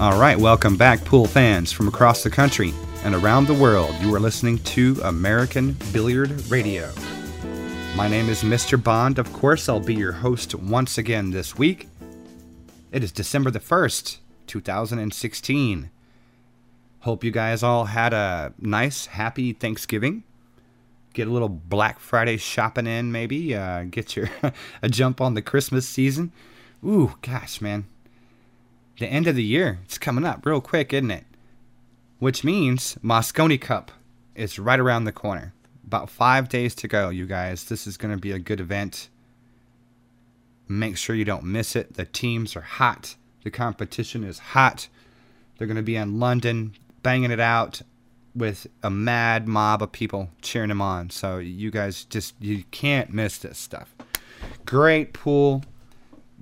All right, welcome back, pool fans from across the country and around the world. You are listening to American Billiard Radio. My name is Mr. Bond. Of course, I'll be your host once again this week. It is December the 1st, 2016. Hope you guys all had a nice, happy Thanksgiving. Get a little Black Friday shopping in, maybe. Uh, get your a jump on the Christmas season. Ooh, gosh, man. The end of the year, it's coming up real quick, isn't it? Which means Mosconi Cup is right around the corner. About five days to go, you guys. This is going to be a good event. Make sure you don't miss it. The teams are hot. The competition is hot. They're going to be in London, banging it out with a mad mob of people cheering them on. So you guys just you can't miss this stuff. Great pool,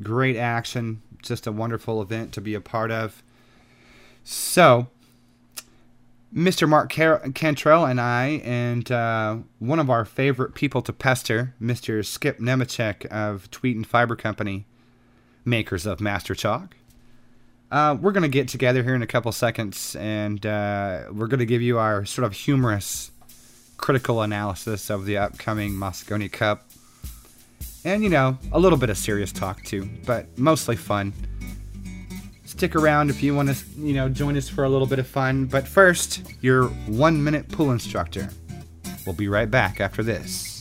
great action, just a wonderful event to be a part of. So, Mr. Mark Car- Cantrell and I, and uh, one of our favorite people to pester, Mr. Skip Nemechek of Tweeten Fiber Company, makers of Master Chalk. Uh, we're going to get together here in a couple seconds and uh, we're going to give you our sort of humorous critical analysis of the upcoming Mosconi Cup. And, you know, a little bit of serious talk too, but mostly fun. Stick around if you want to, you know, join us for a little bit of fun. But first, your one minute pool instructor. We'll be right back after this.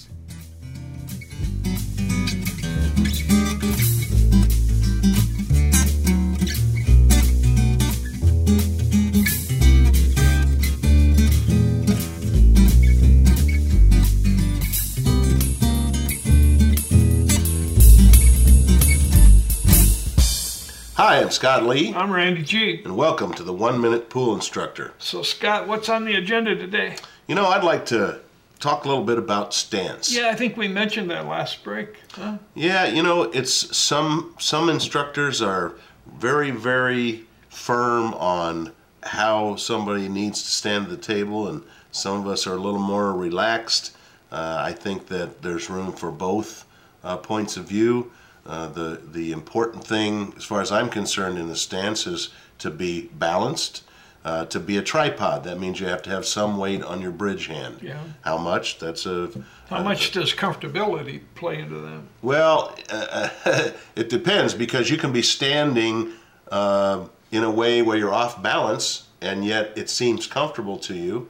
Scott Lee, I'm Randy G. and welcome to the One Minute Pool Instructor. So, Scott, what's on the agenda today? You know, I'd like to talk a little bit about stance. Yeah, I think we mentioned that last break. Huh? Yeah, you know, it's some some instructors are very very firm on how somebody needs to stand at the table, and some of us are a little more relaxed. Uh, I think that there's room for both uh, points of view. Uh, the the important thing, as far as I'm concerned, in the stance is to be balanced. Uh, to be a tripod, that means you have to have some weight on your bridge hand. Yeah. How much? That's a How much does comfortability play into that? well, uh, it depends because you can be standing uh, in a way where you're off balance and yet it seems comfortable to you,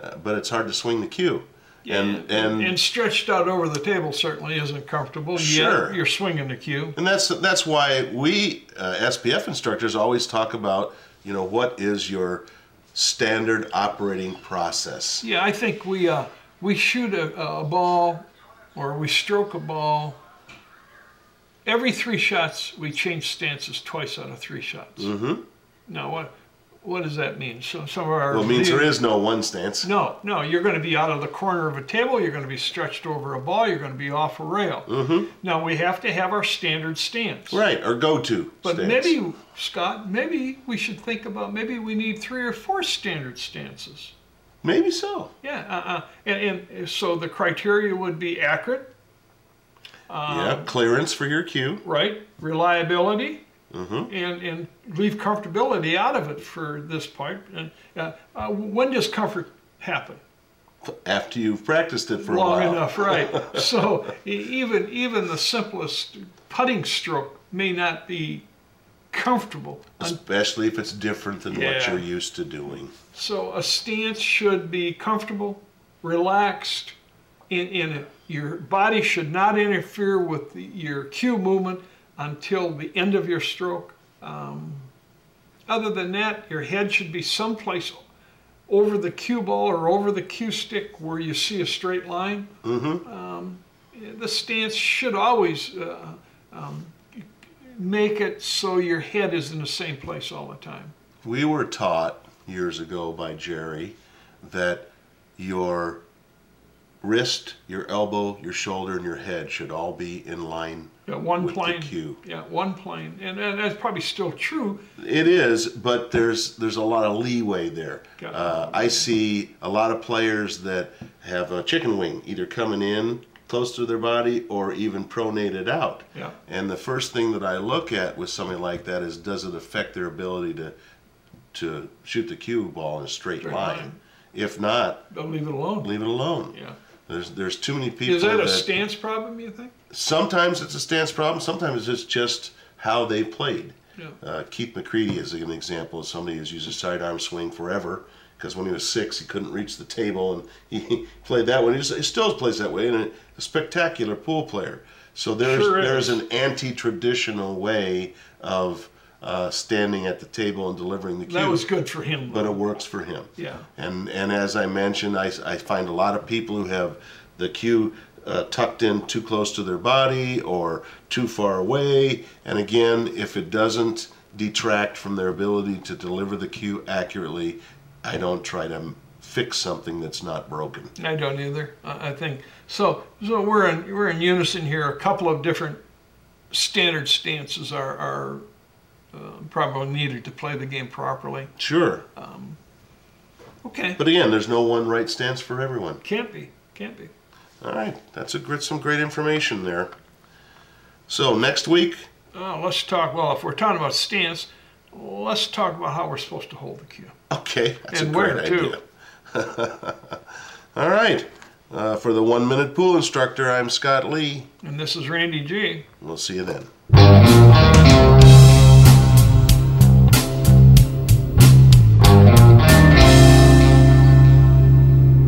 uh, but it's hard to swing the cue. And and and stretched out over the table certainly isn't comfortable. Sure. You're swinging the cue. and that's that's why we uh, SPF instructors always talk about you know what is your standard operating process. Yeah, I think we uh, we shoot a, a ball or we stroke a ball. Every three shots, we change stances twice out of three shots. Mm-hmm. Now, what what does that mean? So some of our Well, it means there viewers- no one stance. No, no, you're going to be out of the corner of a table. You're going to be stretched over a ball. You're going to be off a rail. Mm-hmm. Now we have to have our standard stance. Right, or go to. But stance. maybe, Scott, maybe we should think about maybe we need three or four standard stances. maybe so. Yeah, uh, uh, and, and so the criteria would be accurate, Um, yeah, clearance for your cue. right? Reliability, Mm-hmm. and and leave comfortability out of it for this part. And uh, uh, when does comfort happen? After you've practiced it for a long while. enough, right? so even even the simplest putting stroke may not be comfortable. especially if it's different than what you're used to doing. So a stance should be comfortable, relaxed, in it. Your body should not interfere with the, your cue movement until the end of your stroke. Um, other than that, your head should be someplace over the cue ball or over the cue stick where you see a straight line. Um, the stance should always uh, um, make it so your head is in the same place all the time. We were taught years ago by Jerry that your wrist, your elbow, your shoulder, and your head should all be in line Yeah, one with plane. the cue. Yeah, one plane, and, and that's probably still true. It is, but there's there's a lot of leeway there. Uh, I see a lot of players that have a chicken wing either coming in close to their body or even pronated out. Yeah. And the first thing that I look at with somebody like that is does it affect their ability to to shoot the cue ball in a straight, Straight line. line. If not, Don't leave it alone. leave it alone. Yeah. There's there's too many people. Is that a stance problem, you think? Sometimes it's a stance problem. Sometimes it's just how they played. Yeah. Uh, Keith McCready is an example of somebody who's used a sidearm swing forever because when he was six, he couldn't reach the table and he played that way. He, just, he still plays that way and a, a spectacular pool player. So there's Sure there's an anti-traditional way of uh, standing at the table and delivering the cue, That was good for him. but it works for him. Yeah. And and as I mentioned, I, I find a lot of people who have the cue uh, tucked in too close to their body or too far away. And again, if it doesn't detract from their ability to deliver the cue accurately, I don't try to fix something that's not broken. I don't either. I I think so. So we're in we're in unison here. A couple of different standard stances are are uh, probably needed to play the game properly. Sure. Okay, But again, there's no one right stance for everyone. can't be, can't be. All right. That's a great, some great information there. So next week, Uh, let's talk. Well, if we're talking about stance, let's talk about how we're supposed to hold the cue. okay, that's And a great where, idea. All right. Uh, for the one minute pool instructor, I'm Scott Lee. And this is Randy G. We'll see you then.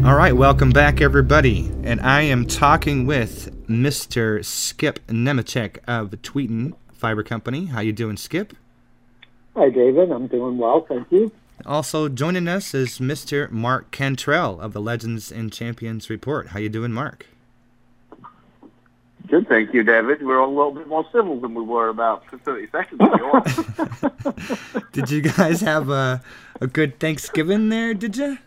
All right, welcome back, everybody. And I am talking with Mr. Skip Nemechek of Tweeten Fiber Company. How you doing, Skip? Hi, David. I'm doing well, thank you. Also joining us is Mr. Mark Cantrell of the Legends and Champions Report. How you doing, Mark? Good, thank you, David. We're a little bit more civil than we were about 30 seconds ago. Did you guys have a a good Thanksgiving there? Did you?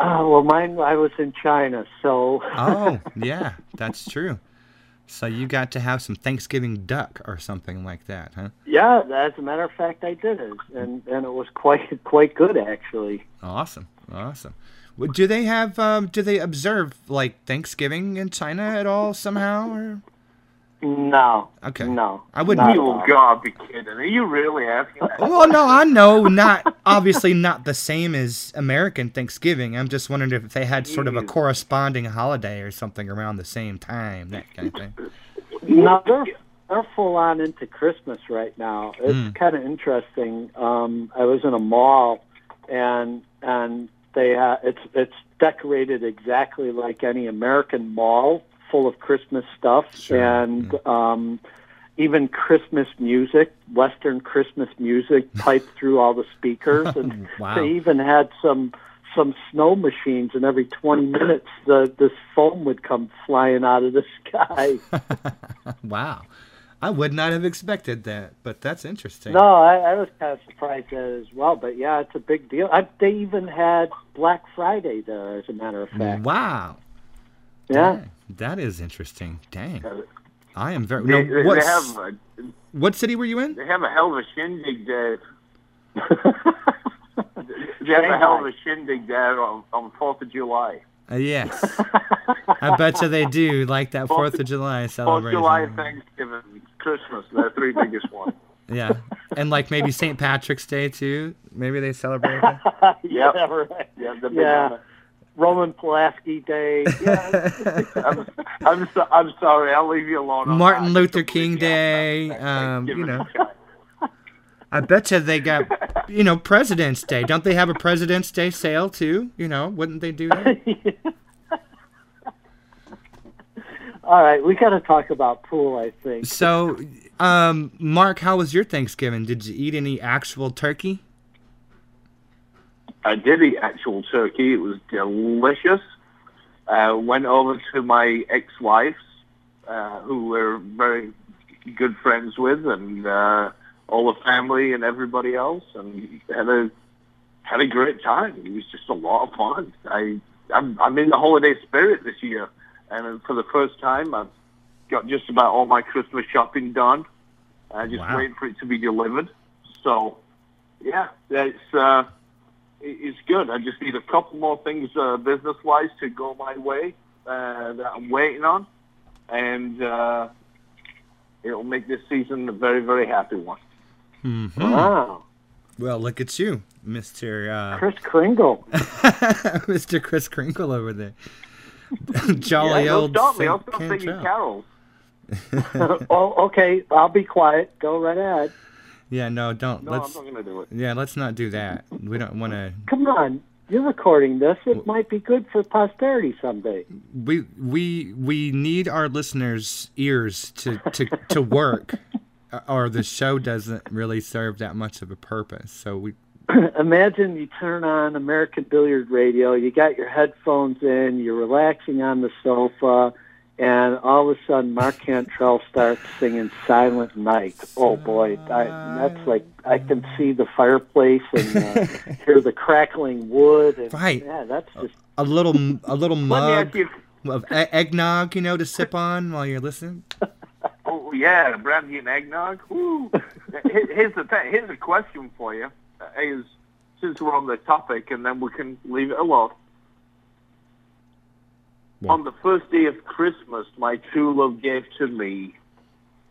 Uh, well, mine, I was in China, so Oh, yeah, that's true. So you got to have some Thanksgiving duck or something like that, huh? yeah. As a matter of fact, I did it, and and it was quite quite good actually. Awesome, awesome. Do they have? Um, do they observe like Thanksgiving in China at all somehow? Or No, Okay. no, I wouldn't- you all. gotta be kidding. Are you really asking that? well, no, I know not obviously not the same as American Thanksgiving. I'm just wondering if they had sort of a corresponding holiday or something around the same time, that kind of thing. No, they're they're full on into Christmas right now. It's Mm. kind of interesting. Um, I was in a mall, and and they uh, it's it's decorated exactly like any American mall, full of Christmas stuff, Sure, and um, even Christmas music, Western Christmas music, piped through all the speakers, and Wow. they even had some. Some snow machines, and every 20 minutes, the this foam would come flying out of the sky. wow, I would not have expected that, but that's interesting. No, I, I was kind of surprised at it as well. But yeah, it's a big deal. I, they even had Black Friday there, as a matter of fact. Wow. Yeah. Dang, that is interesting. Dang. I am very. They, No, they, what, they have a, what city were you in? they have a hell of a shindig there. They have a hell of a shindig there on on Fourth of July. Uh, yes. I bet you they do like that Fourth- Fourth of July celebration. Fourth of July, Thanksgiving, Christmas. They're the three biggest ones. Yeah, and like maybe St. Patrick's Day too. Maybe they celebrate that. yeah, right. Yeah, the big Yeah. Roman Pulaski Day. Yeah. I'm, I'm, so, I'm sorry. I'll leave you alone. Martin that. Luther King Day. Um, you know, I bet you they got, you know, President's Day. Don't they have a President's Day sale too? You know, wouldn't they do that? All right, we got to talk about pool. I think. So, um, Mark, how was your Thanksgiving? Did you eat any actual turkey? I did eat actual turkey. It was delicious. Uh, went over to my ex-wife's, uh, who we're very good friends with, and uh, all the family and everybody else, and had a had a great time. It was just a lot of fun. I I'm, I'm in the holiday spirit this year, and for the first time, I've got just about all my Christmas shopping done. I just Wow. waiting for it to be delivered. So, yeah, it's uh, it- it's good. I just need a couple more things uh, business wise to go my way uh, that I'm waiting on, and uh, it'll make this season a very very happy one. Mm-hmm. Wow. Well, look at you, Mister uh, Kris Kringle. Mister Kris Kringle over there. Jolly yeah, don't old stop me. I'll Saint stop singing Cantrell. carols. oh, okay. I'll be quiet. Go right ahead. Yeah, no, don't. No, let's. I'm not going to do it. Yeah, let's not do that. We don't want to. Come on. You're recording this. It might be good for posterity someday. We we we need our listeners' ears to to to work, uh, or the show doesn't really serve that much of a purpose. So we. Imagine you turn on American Billiard Radio, you got your headphones in, you're relaxing on the sofa, and all of a sudden Mark Cantrell starts singing Silent Night. Oh boy, I, that's like I can see the fireplace and uh, hear the crackling wood. And, Right. Yeah, that's just A little a little mug you. of e- eggnog, you know, to sip on while you're listening. Oh yeah, brandy and eggnog. Woo. Here's the thing. Here's a question for you. Is since we're on the topic, and then we can leave it alone. On the first day of Christmas, my true love gave to me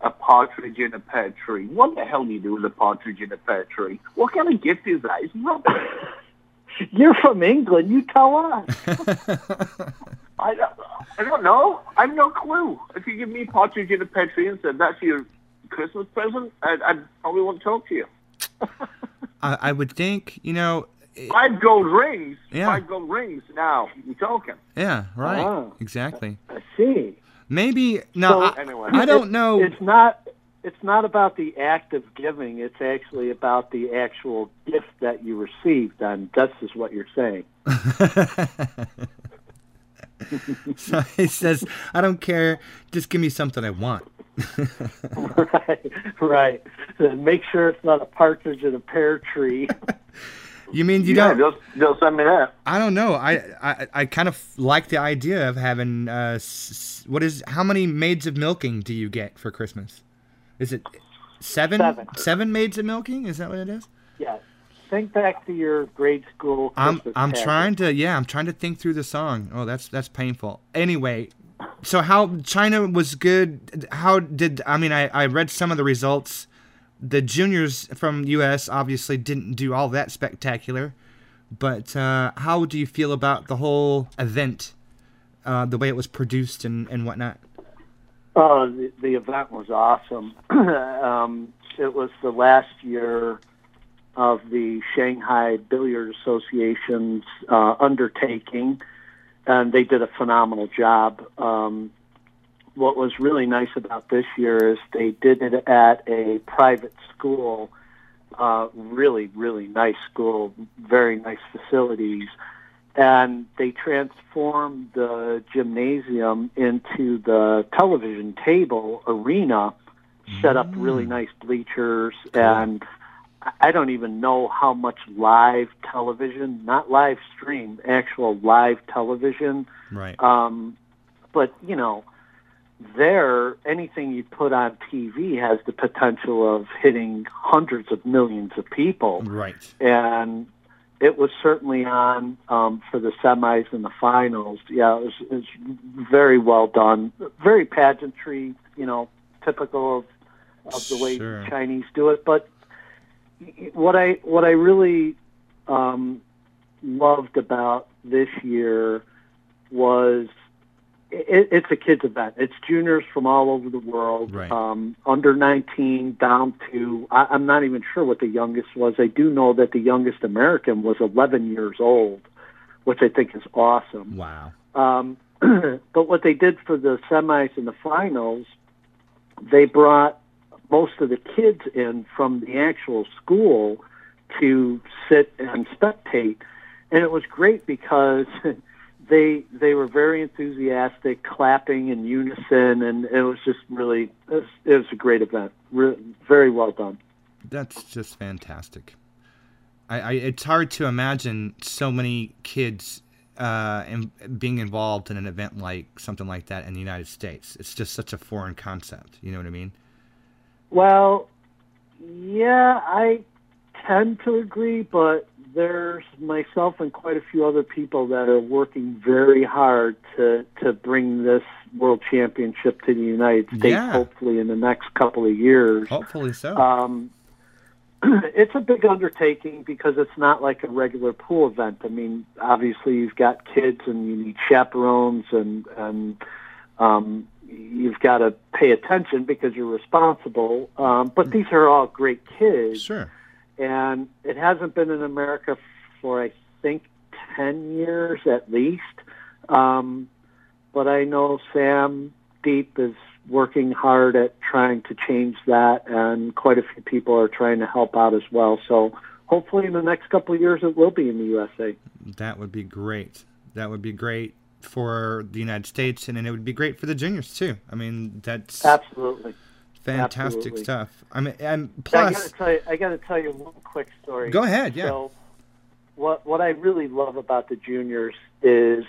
a partridge in a pear tree. What the hell do you do with a partridge in a pear tree? What kind of gift is that? It's rubbish. you're from England. You tell us. I don't, I don't know. I have no clue. If you give me partridge in a pear tree and said that's your Christmas present, I'd, I'd probably want to talk to you. I, I would think, you know, Five gold rings. Yeah. Five gold rings. Now you're talking? yeah, right, Ah. exactly. I see. Maybe no, So- I, Anyway. I don't know. It's not. It's not about the act of giving. It's actually about the actual gift that you received. And this is what you're saying. so he says, "I don't care. Just give me something I want." right. Right. Make sure it's not a partridge in a pear tree. You mean you yeah, don't? they'll, they'll send me that. I don't know. I I, I kind of like the idea of having uh, s- what is how many maids of milking do you get for Christmas? Is it seven? Seven. Seven maids of milking? Is that what it is? yeah. Think back to your grade school. I'm I'm pageant. trying to yeah I'm trying to think through the song. Oh, that's that's painful. Anyway, so how China was good? How did I mean? I I read some of the results. The juniors from U.S. obviously didn't do all that spectacular, but uh, how do you feel about the whole event, uh, the way it was produced and and whatnot? Oh, the, the event was awesome. um, it was the last year of the Shanghai Billiard Association's uh, undertaking, and they did a phenomenal job. Um, what was really nice about this year is they did it at a private school, uh, really, really nice school, very nice facilities and they transformed the gymnasium into the television table arena, set up really nice bleachers, and I- I don't even know how much live television, not live stream, actual live television. Right. Um, but you know, there anything you put on TV has the potential of hitting hundreds of millions of people Right. and it was certainly on um, for the semis and the finals. Yeah, it was, it was very well done, very pageantry, you know, typical of of the way Sure. Chinese do it. But what I what I really um, loved about this year was it, it's a kids event. It's juniors from all over the world, Right. um, under 19 down to I, I'm not even sure what the youngest was. I do know that the youngest American was 11 years old, which I think is awesome. Wow. Um, but what they did for the semis and the finals, they brought most of the kids in from the actual school to sit and spectate, and it was great because they they were very enthusiastic, clapping in unison, and it was just really it was, it was a great event. Re- very well done. That's just fantastic. I, I it's hard to imagine so many kids uh, in, being involved in an event like something like that in the United States. It's just such a foreign concept. You know what I mean? Well, yeah, I tend to agree, but there's myself and quite a few other people that are working very hard to to bring this world championship to the United States. Yeah. Hopefully, in the next couple of years. Hopefully so. Um, it's a big undertaking because it's not like a regular pool event. I mean, obviously you've got kids and you need chaperones and and um, you've got to pay attention because you're responsible. Um, but these are all great kids, Sure. And it hasn't been in America for I think ten years at least. Um, but I know Samm Diep is working hard at trying to change that, and quite a few people are trying to help out as well. So hopefully, in the next couple of years, it will be in the USA. That would be great. That would be great for the United States, and then it would be great for the juniors too. I mean, that's Absolutely. Fantastic absolutely. stuff. I mean, and I plus, gotta tell you, I got to tell you one quick story. go ahead. Yeah. So, what what I really love about the juniors is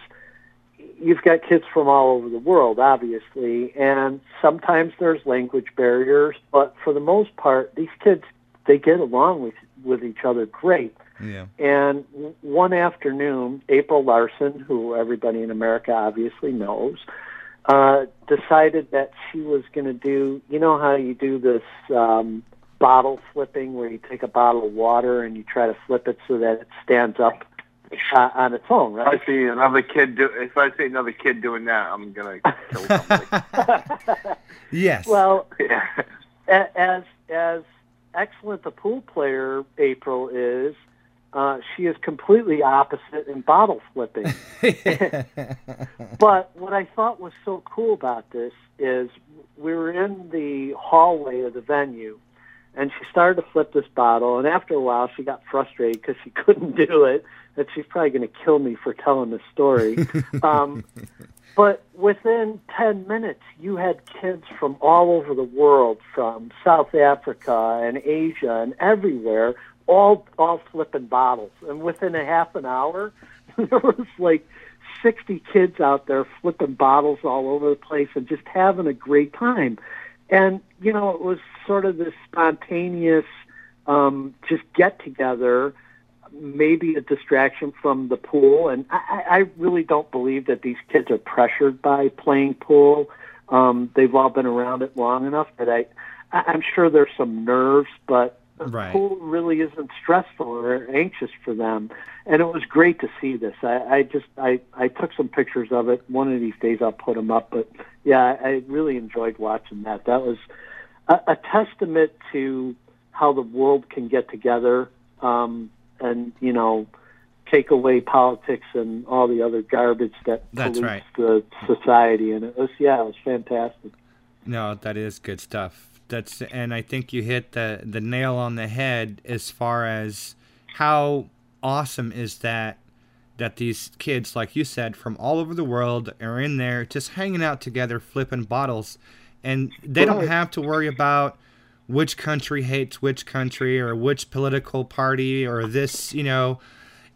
you've got kids from all over the world, obviously, and sometimes there's language barriers, but for the most part, these kids they get along with with each other great. yeah. And one afternoon, April Larson, who everybody in America obviously knows, uh, decided that she was going to do, you know how you do this um, bottle flipping where you take a bottle of water and you try to flip it so that it stands up uh, on its own, If right? I see another kid do, if I see another kid doing that, I'm gonna kill somebody. Yes. well, yeah. as as excellent a pool player April is, uh, she is completely opposite in bottle flipping. But what I thought was so cool about this is we were in the hallway of the venue, and she started to flip this bottle. And after a while, she got frustrated because she couldn't do it, and she's probably going to kill me for telling this story. um, but within 10 minutes, you had kids from all over the world, from South Africa and Asia and everywhere, all all flipping bottles. And within a half an hour, there was like 60 kids out there flipping bottles all over the place and just having a great time. And, you know, it was sort of this spontaneous um, just get together, maybe a distraction from the pool. And I, I really don't believe that these kids are pressured by playing pool. Um, they've all been around it long enough that I- I'm sure there's some nerves, but Right. pool really isn't stressful or anxious for them. And it was great to see this. I, I just I, I took some pictures of it. One of these days I'll put them up. But yeah, I, I really enjoyed watching that. That was a, a testament to how the world can get together um, and you know take away politics and all the other garbage that That's pollutes right. the society. And it was yeah, it was fantastic. No, that is good stuff. That's and I think you hit the the nail on the head as far as how awesome is that that these kids, like you said, from all over the world are in there just hanging out together, flipping bottles, and they don't have to worry about which country hates which country or which political party or this, you know,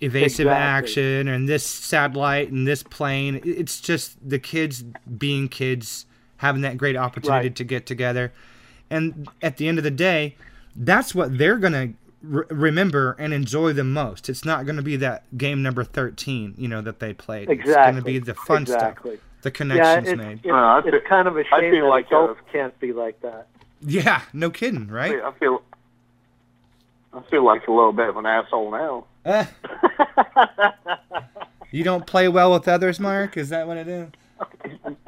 evasive Exactly. action and this satellite and this plane. It's just the kids being kids, having that great opportunity Right. to get together. And at the end of the day, that's what they're going to re- remember and enjoy the most. It's not going to be that game number 13, you know, that they played. Exactly. It's going to be the fun exactly. stuff, the Yeah, connections it's, made. it's, Well, I it's feel- kind of a shame feel that like, uh, adults can't be like that. Yeah, no kidding, right? I feel I feel like a little bit of an asshole now. Uh, you don't play well with others, Mark? Is that what it is?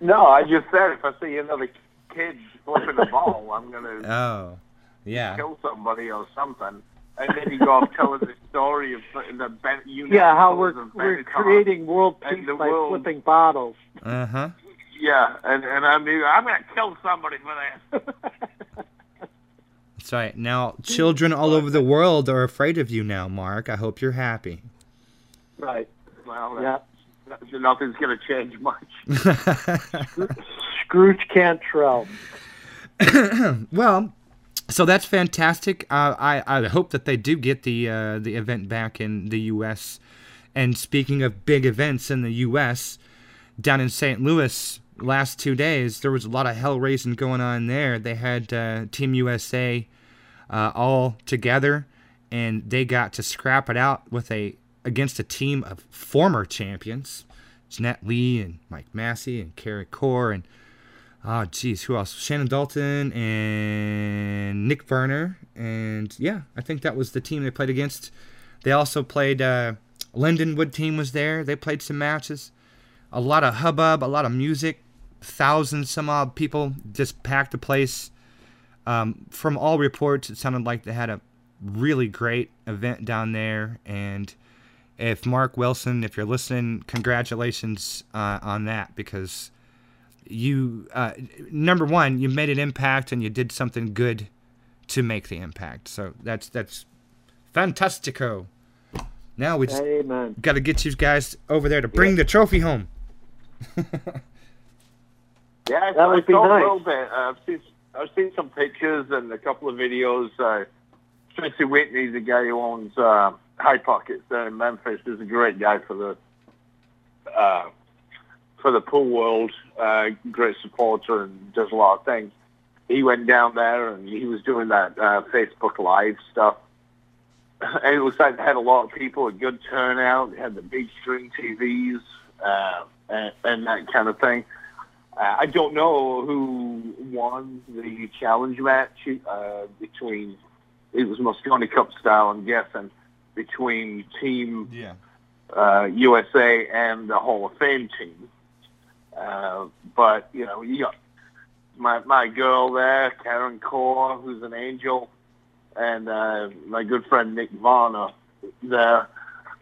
No, I just said if I see another kid flipping a ball, I'm gonna Oh, yeah. kill somebody or something. And then you go off telling the story of the Ben, you Yeah, how we're we're creating world peace by world- flipping bottles. Uh huh. Yeah, and and I mean I'm gonna kill somebody for that. That's right. Now, children all over the world are afraid of you now, Mark. I hope you're happy. Right. well, Yeah. that- nothing's gonna change much. Scrooge Cantrell. well, so that's fantastic. Uh, I I hope that they do get the uh, the event back in the U.S. And speaking of big events in the U.S., down in St. Louis, last two days there was a lot of hell raising going on there. They had uh, Team USA uh, all together, and they got to scrap it out with a against a team of former champions, Jeanette Lee and Mike Massey and Karen Corr and oh geez, who else? Shannon Dalton and Nick Varner, and yeah, I think that was the team they played against. They also played. Uh, Lindenwood team was there. They played some matches. A lot of hubbub, a lot of music. Thousands, some odd people just packed the place. Um, from all reports, it sounded like they had a really great event down there. And if Mark Wilson, if you're listening, congratulations uh, on that because you, uh, number one, you made an impact and you did something good to make the impact. So that's that's fantastico. Now we just got to get you guys over there to bring yeah. the trophy home. yeah, that would be nice. a little bit. Uh, I've seen I've seen some pictures and a couple of videos. Uh, Tracy Whitney, the guy who owns uh, High Pockets there in Memphis, is a great guy for the uh, for the pool world. Uh, great supporter and does a lot of things. He went down there and he was doing that uh, Facebook Live stuff and it looks like they had a lot of people, a good turnout. They had the big screen TVs uh, and, and that kind of thing. Uh, I don't know who won the challenge match uh, between. It was Mosconi Cup style, I'm guessing, between Team yeah. uh, USA and the Hall of Fame team. Uh, but you know, you got my my girl there, Karen Corr, who's an angel and uh, my good friend Nick Varner there,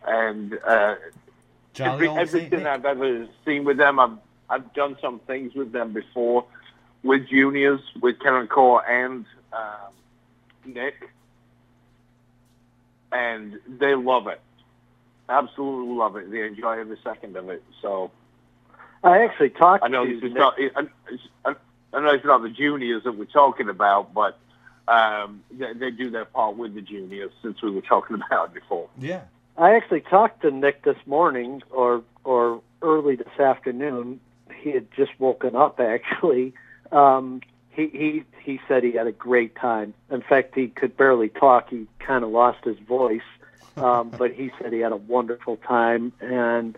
and uh, every, everything I've ever seen with them, I've I've done some things with them before, with juniors, with Karen Corr and um, Nick, and they love it, absolutely love it. They enjoy every second of it. So. I actually talked. I know this is not. I, I, I know it's not the juniors that we're talking about, but um, they, they, do their part with the juniors since we were talking about it before. Yeah. I actually talked to Nick this morning or or early this afternoon. He had just woken up actually. Um, he, he he said he had a great time. In fact, he could barely talk. He kind of lost his voice, um, but he said he had a wonderful time and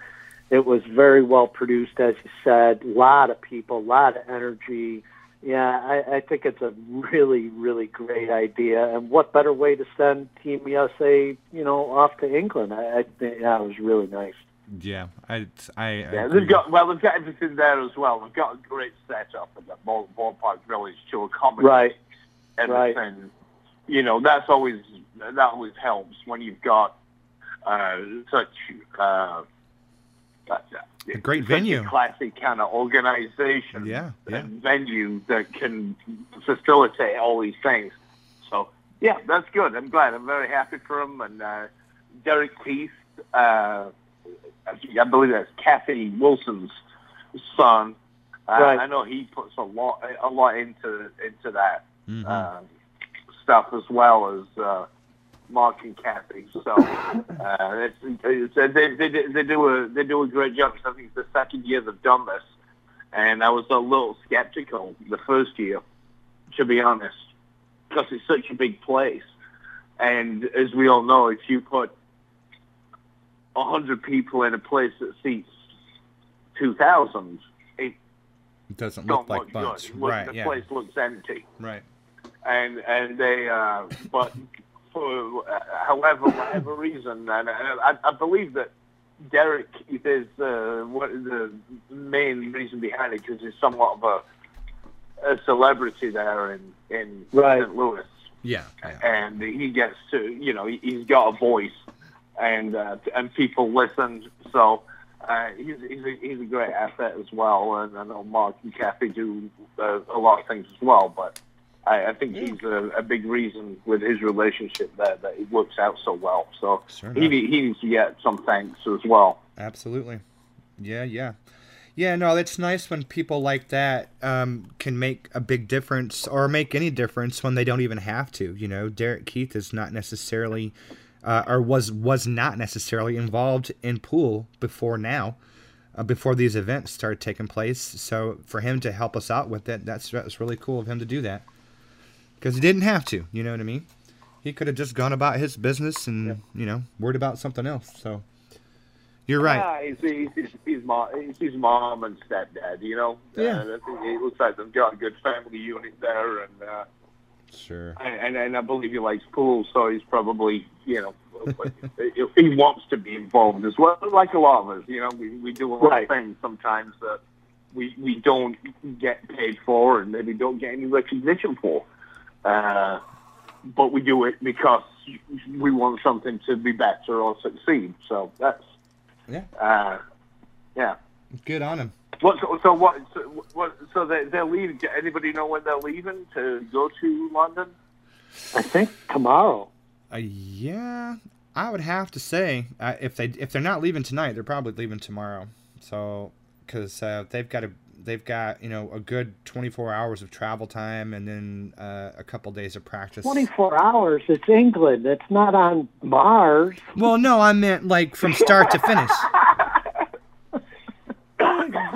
it was very well produced, as you said. A lot of people, a lot of energy. Yeah, I, I think it's a really, really great idea. And what better way to send Team USA, you know, off to England? I, I think that was really nice. Yeah, I, I, yeah, they've got well, they've got everything there as well. They've got a great setup at the ball, ballpark village to accommodate right. everything. Right. You know, that's always that always helps when you've got uh, such uh, a great venue, a classy kind of organization, yeah, yeah. venue that can facilitate all these things. So yeah, that's good. I'm glad. I'm very happy for him. And uh, Derek Keith, uh, I believe that's Kathy Wilson's son. Uh, right. I know he puts a lot a lot into into that mm-hmm. uh, stuff as well as uh, Mark and Kathy. So uh, it's, it's, they, they, they do a they do a great job. I think it's the second year they've done this, and I was a little skeptical the first year, to be honest, because it's such a big place, and as we all know, if you put a hundred people in a place that seats two thousand, it, it doesn't look like much. Right. The yeah. place looks empty. Right. And and they uh, but for however whatever reason, and I, I believe that Derek is uh, what the main reason behind it because he's somewhat of a, a celebrity there in in right. St. Louis. Yeah, yeah, and he gets to you know he, has got a voice, and uh, and people listen. So uh, he's he's a, he's a great asset as well, and I know Mark and Kathy do uh, a lot of things as well, but. I, I think yeah. he's a, a, big reason with his relationship that, that it works out so well. So sure he, he needs to get some thanks as well. Absolutely. Yeah, yeah. Yeah, no, it's nice when people like that um, can make a big difference or make any difference when they don't even have to. You know, Derek Keith is not necessarily, uh, or was was not necessarily involved in pool before now, uh, before these events started taking place. So for him to help us out with it, that's that's really cool of him to do that because he didn't have to. You know what I mean? He could have just gone about his business and yeah. you know worried about something else. So You're right. Yeah, he's, he's, he's, his mom, he's his mom and stepdad. You know, Yeah. Uh, it looks like they've got a good family unit there, and uh, Sure. and, and I believe he likes pool, so he's probably you know he wants to be involved as well. Like a lot of us, you know, we, we do a lot Right. of things sometimes that we we don't get paid for, and maybe don't get any recognition for. Uh, but we do it because we want something to be better or succeed. So that's Yeah. uh, yeah. Good on him. What, so, so what? So, what? So they, they're leaving. Does anybody know when they're leaving to go to London? I think tomorrow. Uh, yeah, I would have to say uh, if they if they're not leaving tonight, they're probably leaving tomorrow. So because uh, they've got a they've got you know a good 24 hours of travel time and then uh, a couple days of practice. 24 hours. It's England. It's not on Mars. Well, no, I meant like from start to finish.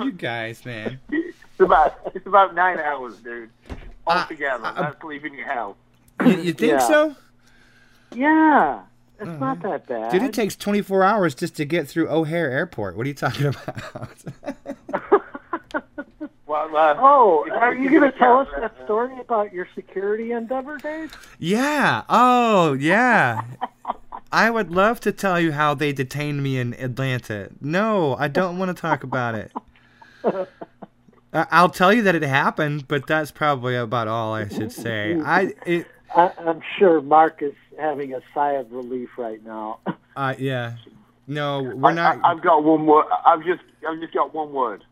you guys, man. It's about it's about nine hours, dude. Uh, Altogether, uh, that's leaving your house. You, you think Yeah. so? Yeah. It's not that bad. Dude, it takes 24 hours just to get through O'Hare Airport. What are you talking about? Well, uh, Oh, are you you going to tell us that story about your security endeavor, Dave? Yeah. Oh, yeah. I would love to tell you how they detained me in Atlanta. No, I don't want to talk about it. I- I'll tell you that it happened, but that's probably about all I should say. I it I, I'm sure Mark is having a sigh of relief right now. uh yeah. No, we're I, not. I, have got one word. I've just I've just got one word.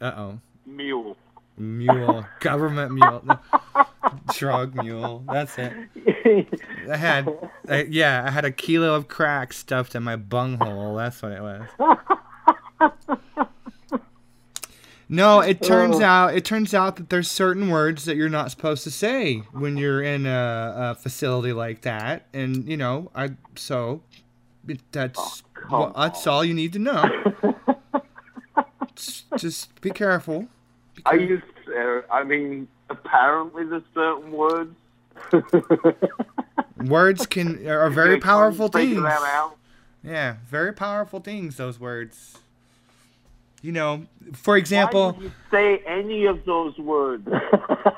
Uh oh. Mule. Mule, government mule, drug mule. That's it. I had, I, yeah, I had a kilo of crack stuffed in my bunghole. That's what it was. No, it turns out it turns out that there's certain words that you're not supposed to say when you're in a, a facility like that, and you know, I so that's well, that's all you need to know. just, just be careful. Be I careful. used. Uh, I mean, apparently there's certain words. Words can are very powerful things. Yeah, very powerful things. Those words. You know, for Why example, would you say any of those words?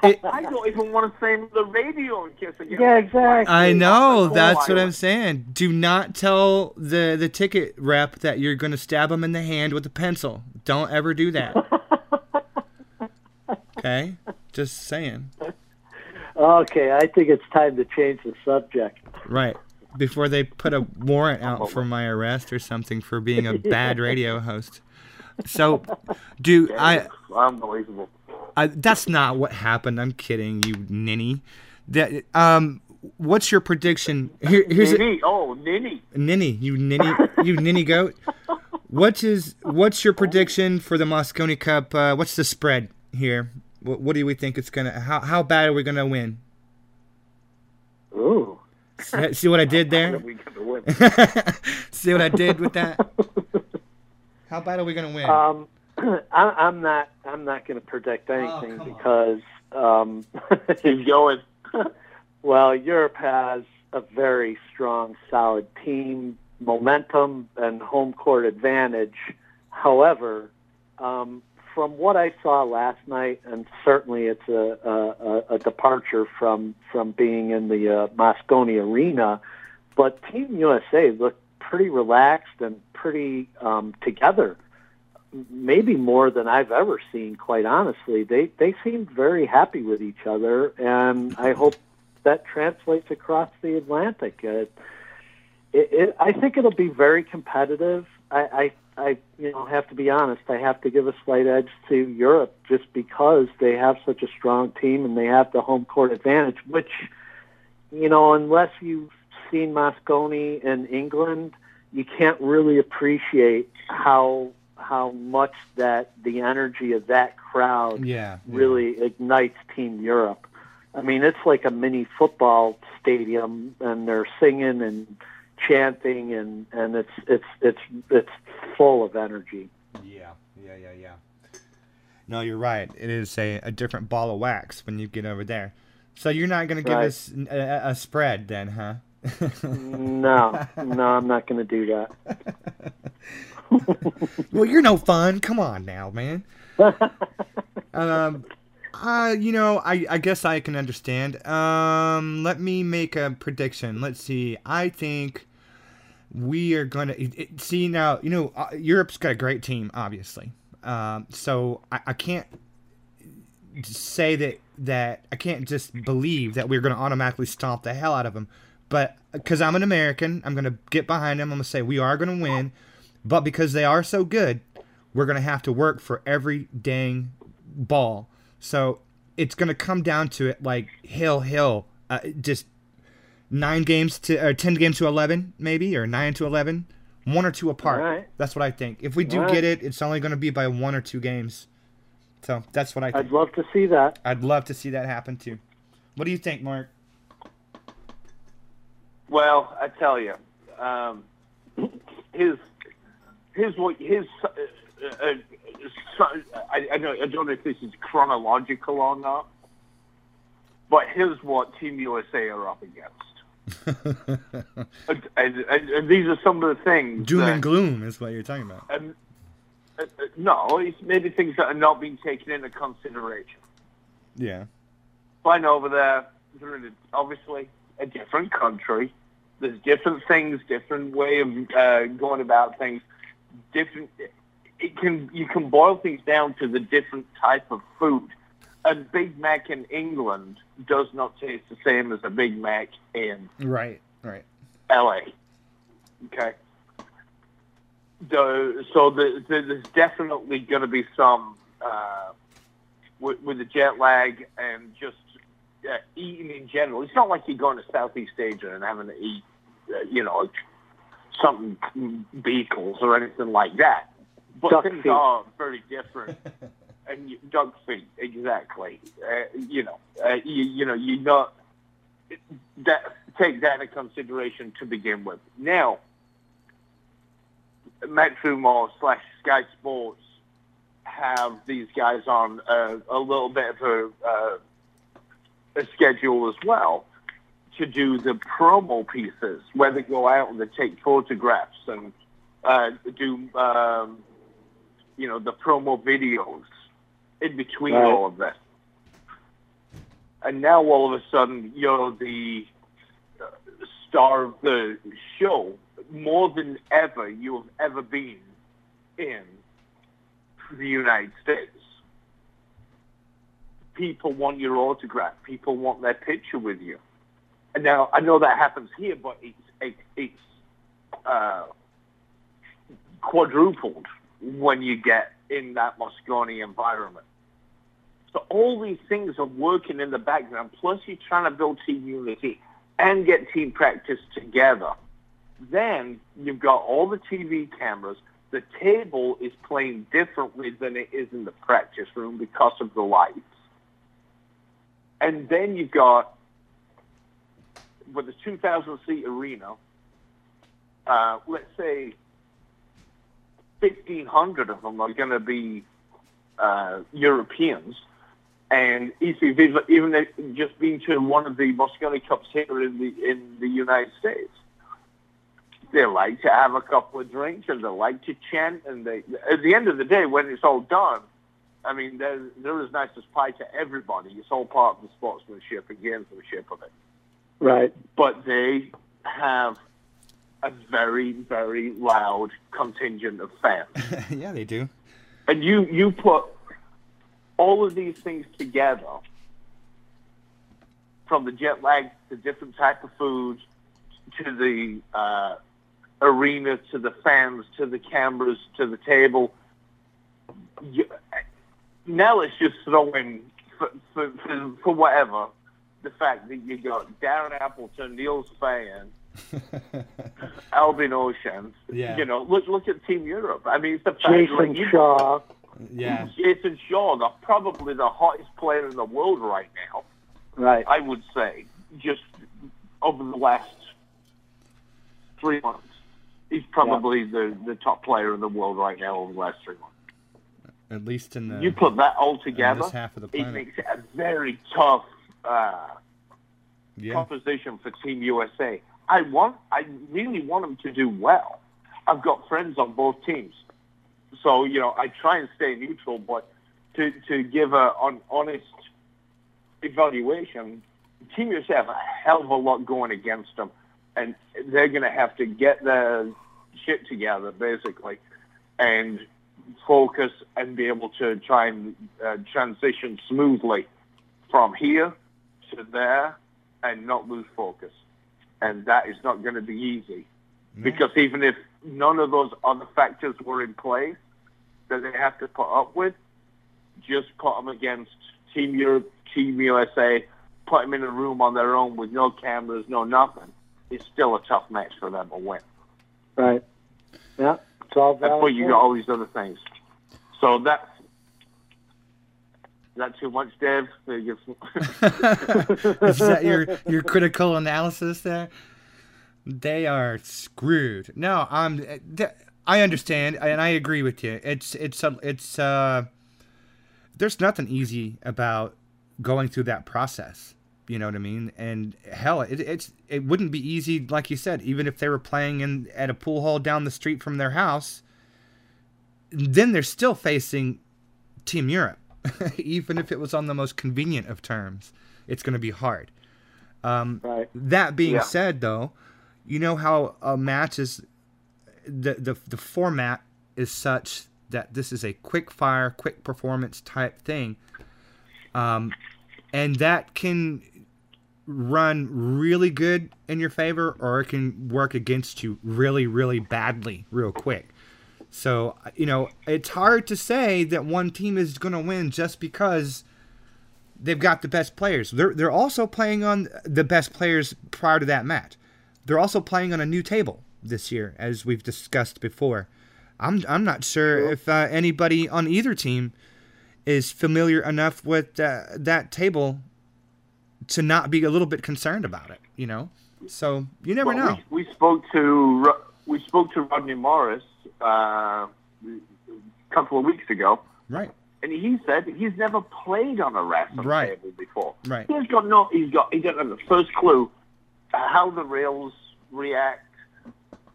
it, I don't even want to say them on the radio in case I get. Yeah, exactly. I know. Oh, That's what I- I'm saying. Do not tell the the ticket rep that you're going to stab him in the hand with a pencil. Don't ever do that. Okay, just saying. okay, I think it's time to change the subject. Right before they put a warrant out for my arrest or something for being a bad radio host. So, do I? Unbelievable. I, that's not what happened. I'm kidding, you ninny. That um, what's your prediction? Here, here's a, Ninny. Oh, ninny. ninny, you ninny, you ninny goat. What's what's your prediction for the Mosconi Cup? Uh, what's the spread here? What, what do we think it's gonna? How how bad are we gonna win? Ooh. See see what I did there? Gonna. See what I did with that? How bad are we gonna win? Um, I, I'm not. I'm not going to predict anything Oh, because, um, going. well, Europe has a very strong, solid team, momentum, and home court advantage. However, um, from what I saw last night, and certainly it's a, a, a departure from from being in the uh, Mosconi arena, but Team USA looked pretty relaxed and pretty um, together maybe more than I've ever seen. Quite honestly, they they seemed very happy with each other, and I hope that translates across the Atlantic. Uh, it, it, I think it'll be very competitive. I, I I you know have to be honest. I have to give a slight edge to Europe just because they have such a strong team and they have the home court advantage, which you know unless you've seen Mosconi in England, you can't really appreciate how how much that the energy of that crowd yeah, really ignites Team Europe. I mean, it's like a mini football stadium, and they're singing and chanting, and and it's it's it's it's full of energy. Yeah, yeah, yeah, yeah. No, you're right. It is a, a different ball of wax when you get over there. So you're not going to give Right. us a, a- a spread then, huh? no, no, I'm not going to do that. well, you're no fun. Come on now, man. um, uh, you know, I, I guess I can understand. Um, let me make a prediction. Let's see. I think we are going to see now. You know, uh, Europe's got a great team, obviously. Um, so I, I can't say that that I can't just believe that we're going to automatically stomp the hell out of them. But because I'm an American, I'm going to get behind them. I'm going to say we are going to win. But because they are so good, we're going to have to work for every dang ball. So it's going to come down to it like hill, hill, uh, just nine games to, or 10 games to 11, maybe, or nine to 11, one or two apart. Right. That's what I think. If we do All get it, it's only going to be by one or two games. So that's what I think. I'd love to see that. I'd love to see that happen too. What do you think, Mark? Well, I tell you, um, his his what his uh, uh, I, I, don't, I don't know if this is chronological or not, but here's what Team USA are up against. and, and, and, and these are some of the things. Doom that, and gloom is what you're talking about. um, uh, uh, no, it's maybe things that are not being taken into consideration. Yeah. flying over there. They're in a, obviously a different country. There's different things, different way of uh, going about things. Different. It can you can boil things down to the different type of food. A Big Mac in England does not taste the same as a Big Mac in Right. Right. LA. Okay. The, so the, the, there's definitely going to be some uh, with, with the jet lag and just uh, eating in general. It's not like you're going to Southeast Asia and having to eat, uh, you know, something beetles or anything like that. But Duck things feet. are very different. and you, duck feet, exactly. Uh, you know, uh, you, you know, you not that take that into consideration to begin with. Now, Matchroom slash Sky Sports have these guys on a, a little bit of a, uh, a schedule as well to do the promo pieces, where they go out and they take photographs and uh, do, um, you know, the promo videos in between Right. all of this. And now all of a sudden, you're the uh, star of the show more than ever you have ever been in the United States. People want your autograph. People want their picture with you. And now I know that happens here, but it's it, it's uh, quadrupled when you get in that Mosconi environment. So all these things are working in the background. Plus, you're trying to build team unity and get team practice together. Then you've got all the TV cameras. The table is playing differently than it is in the practice room because of the lights. And then you've got with the 2,000 seat arena. Uh, let's say 1,500 of them are going to be uh, Europeans. And if you've even, even just been to one of the Mosconi Cups here in the in the United States, they like to have a couple of drinks and they like to chant. And they, at the end of the day, when it's all done, I mean, they're, they're as nice as pie to everybody. It's all part of the sportsmanship and gamesmanship of it. Right. But they have a very, very loud contingent of fans. yeah, they do. and you you put all of these things together from the jet lag to different type of food to the uh, arena to the fans to the cameras to the table you, now let's just throwing for, for, for, for whatever the fact that you got Darren Appleton, Niels Feijen, Albin Ouschan. Yeah. You know, look look at Team Europe. I mean, it's the fact Jayson like, Shaw. yeah. Jayson Shaw, the, probably the hottest player in the world right now, Right. I would say, just over the last three months. He's probably the, the top player in the world right now over the last three months. At least in the you put that all together, this half of the it makes it a very tough uh, Yeah. proposition for Team USA. I want, I really want them to do well. I've got friends on both teams, so you know I try and stay neutral, but to to give a an honest evaluation, Team USA have a hell of a lot going against them, and they're going to have to get their shit together basically, and focus and be able to try and uh, transition smoothly from here to there and not lose focus. And that is not going to be easy. Because even if none of those other factors were in place that they have to put up with, just put them against Team Europe, Team USA, put them in a room on their own with no cameras, no nothing. It's still a tough match for them to win. Right. Yeah. It's all That's valid. where you got all these other things. So that's is that too much, Dave? Uh, is that your your critical analysis there? They are screwed. No, I'm. Uh, I understand and I agree with you. It's it's a, it's uh. There's nothing easy about going through that process. You know what I mean? And hell, it, it's it wouldn't be easy, like you said, even if they were playing in at a pool hall down the street from their house. Then they're still facing Team Europe, even if it was on the most convenient of terms. It's going to be hard. Um, Right. that being Yeah. said, though, you know how a match is the, the the format is such that this is a quick fire, quick performance type thing, um, and that can run really good in your favor, or it can work against you really, really badly, real quick. So you know it's hard to say that one team is going to win just because they've got the best players. They're they're also playing on the best players prior to that match. They're also playing on a new table this year, as we've discussed before. I'm I'm not sure if uh, anybody on either team is familiar enough with uh, that table to not be a little bit concerned about it. You know, so you never Well, know. We, we spoke to we spoke to Rodney Morris uh, a couple of weeks ago, Right, and he said he's never played on a Rasson Right. table before. right, He's got no. He's got. He doesn't have the first clue how the rails react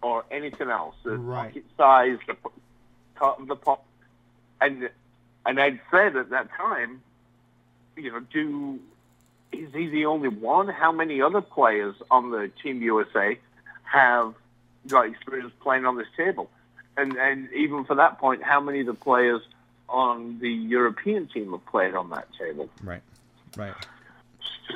or anything else. The Right. pocket size, the top of the pop, and and I'd said at that time, you know, do is he the only one? How many other players on the Team USA have got experience playing on this table? And and even for that point, how many of the players on the European team have played on that table? right, right.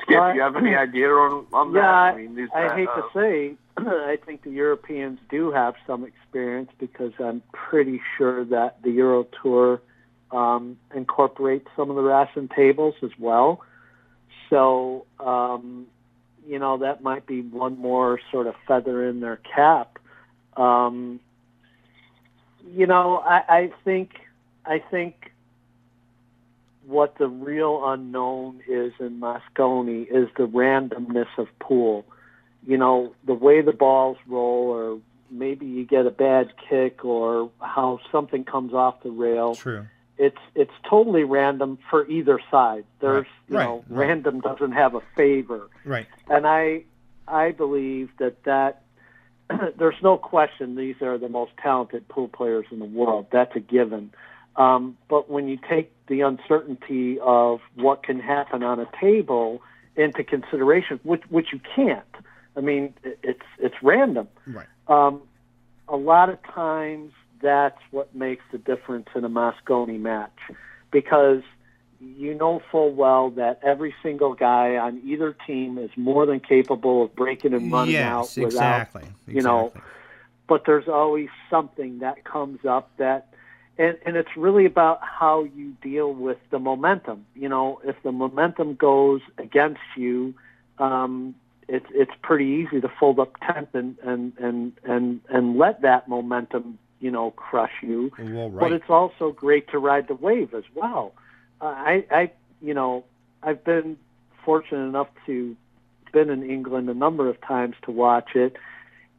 Skip, Well, do you have any idea on, on Yeah, that? I, is I that, hate uh, to say, I think the Europeans do have some experience because I'm pretty sure that the Euro Tour um, incorporates some of the Rasson tables as well. So, um, you know, that might be one more sort of feather in their cap. Um, you know, I, I think, I think what the real unknown is in Mosconi is the randomness of pool. You know, the way the balls roll, or maybe you get a bad kick, or how something comes off the rail. True. It's it's totally random for either side. There's Right, you know, right. random doesn't have a favor Right. and I I believe that that there's no question these are the most talented pool players in the world. That's a given. Um, but when you take the uncertainty of what can happen on a table into consideration, which which you can't. I mean, it's it's random. Right. Um, a lot of times, that's what makes the difference in a Mosconi match, because you know full well that every single guy on either team is more than capable of breaking and running Yes, out without. exactly. you know, exactly. But there's always something that comes up that, and and it's really about how you deal with the momentum. You know, if the momentum goes against you, um, it's it's pretty easy to fold up tent and and and and and let that momentum you know crush you Well, but it's also great to ride the wave as well. I, I, you know, I've been fortunate enough to been in England a number of times to watch it,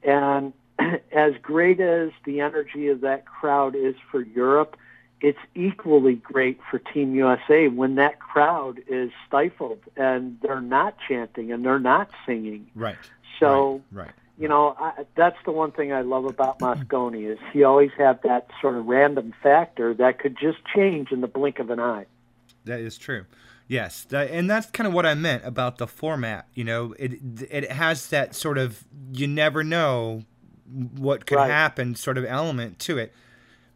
and as great as the energy of that crowd is for Europe, it's equally great for Team USA when that crowd is stifled and they're not chanting and they're not singing. Right. So right. right. you know, I, that's the one thing I love about Mosconi is he always had that sort of random factor that could just change in the blink of an eye. That is true. Yes, that, and that's kind of what I meant about the format. You know, it it has that sort of you never know what could Right. happen sort of element to it